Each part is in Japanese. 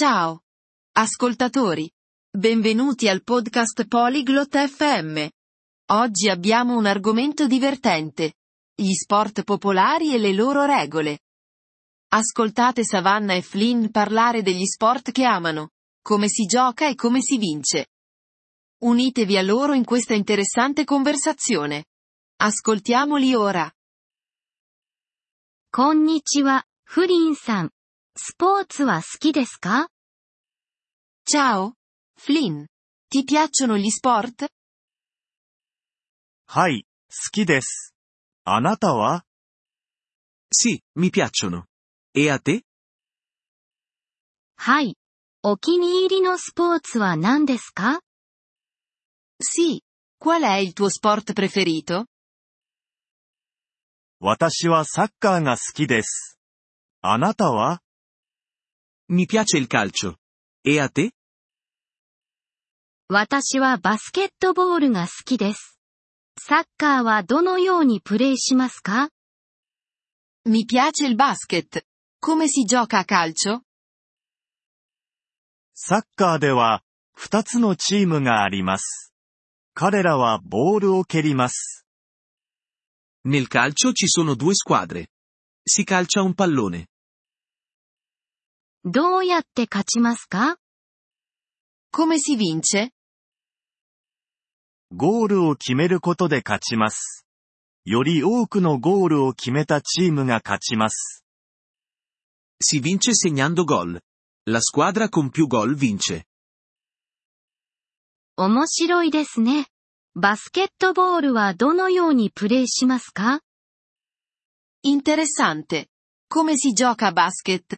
Ciao. Ascoltatori. Benvenuti al podcast Polyglot FM. Oggi abbiamo un argomento divertente. Gli sport popolari e le loro regole. Ascoltate Savannah e Flynn parlare degli sport che amano, come si gioca e come si vince. Unitevi a loro in questa interessante conversazione. Ascoltiamoli ora. こんにちは、フリンさん。 スポーツは好きですか Ciao. Flynn. Ti piacciono gli sport? はい、好きです。あなたは Sì, mi piacciono. E a te? はい。お気に入りのスポーツは何ですか Sì. Qual è il tuo sport preferito? 私はサッカーが好きです。あなたは Mi piace il calcio. E a te? 私はバスケットボールが好きです。サッカーはどのようにプレイしますか Mi piace il basket. Come si gioca a calcio? サッカーでは、二つのチームがあります。彼らはボールを蹴ります。 Nel calcio ci sono due squadre. Si calcia un pallone. どうやって勝ちますか Come si vince? ゴールを決めることで勝ちます。より多くのゴールを決めたチームが勝ちます。Si vince segnando gol. La squadra con più gol vince. 面白いですね。バスケットボールはどのようにプレイしますか Interessante. Come si gioca a basket?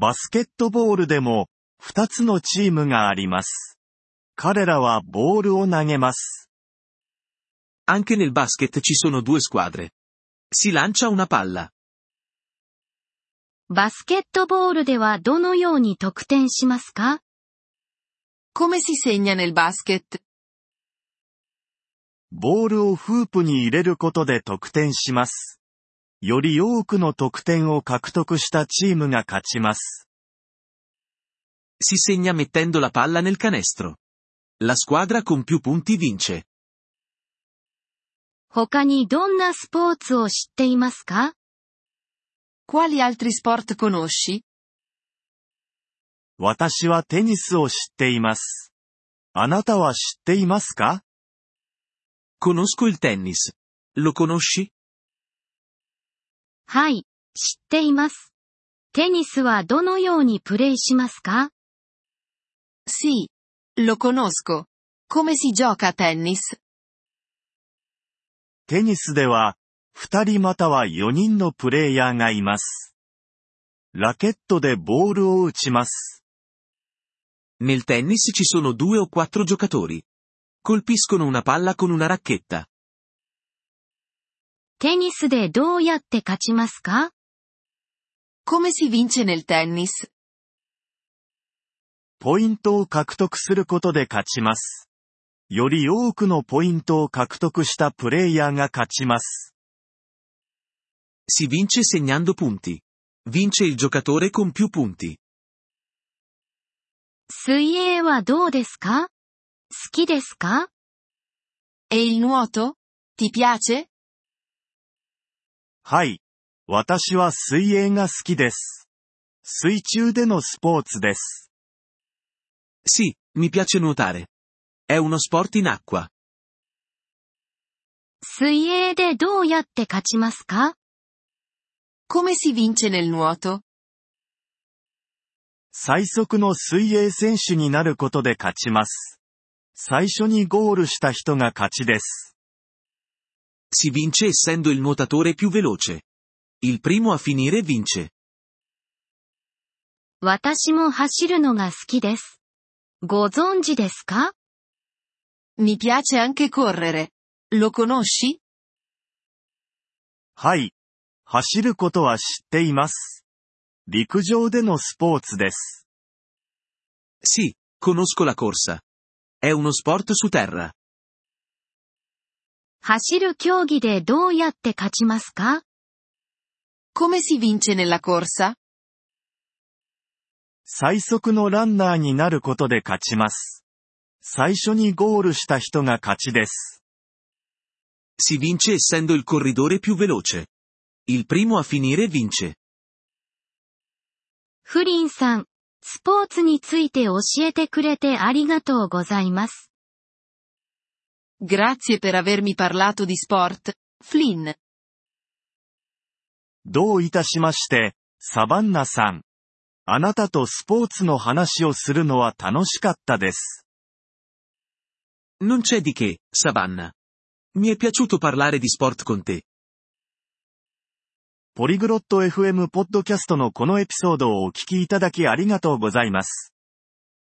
バスケットボールでも、二つのチームがあります。彼らはボールを投げます。Anche nel basket ci sono due squadre. Si lancia una palla. バスケットボールではどのように得点しますか Come si segna nel basket? ボールをフープに入れることで得点します。より多くの得点を獲得したチームが勝ちます。Si segna mettendo la palla nel canestro. La squadra con più punti vince. 他にどんなスポーツを知っていますか Quali altri sport conosci? 私はテニスを知っています。あなたは知っていますか Conosco il tennis. Lo conosci? はい、知っています。テニスはどのようにプレイしますか Sì. Lo conosco. Come si gioca a tennis? テニスでは、二人または四人のプレイヤーがいます。ラケットでボールを打ちます。Nel tennis ci sono due o quattro giocatori. Colpiscono una palla con una racchetta. テニスでどうやって勝ちますか Come si vince nel tennis? ポイントを獲得することで勝ちます。より多くのポイントを獲得したプレイヤーが勝ちます。Si vince segnando punti. Vince il giocatore con più punti. 水泳はどうですか好きですか E il nuoto? Ti piace? はい。私は水泳が好きです。水中でのスポーツです。Sì, mi piace nuotare. È uno sport in acqua. 水泳でどうやって勝ちますか？Come si vince nel nuoto? 最速の水泳選手になることで勝ちます。最初にゴールした人が勝ちです。Si vince essendo il nuotatore più veloce. Il primo a finire vince. 私も走るのが好きです。ご存知ですか Mi piace anche correre. Lo conosci? はい。走ることは知っています。陸上でのスポーツです。 Sì, conosco la corsa. È uno sport su terra. 走る競技でどうやって勝ちますか？Come si vince nella corsa? 最速のランナーになることで勝ちます。最初にゴールした人が勝ちです。Si vince essendo il corridore più veloce. Il primo a finire vince. フリンさん、スポーツについて教えてくれてありがとうございます。Grazie per avermi parlato di sport, Flynn. どういたしまして、サバンナさん。あなたとスポーツの話をするのは楽しかったです。Non c'è di che, Savannah. Mi è piaciuto parlare di sport con te. ポリグロット FM ポッドキャストのこのエピソードをお聞きいただきありがとうございます。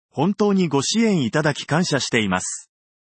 本当にご支援いただき感謝しています。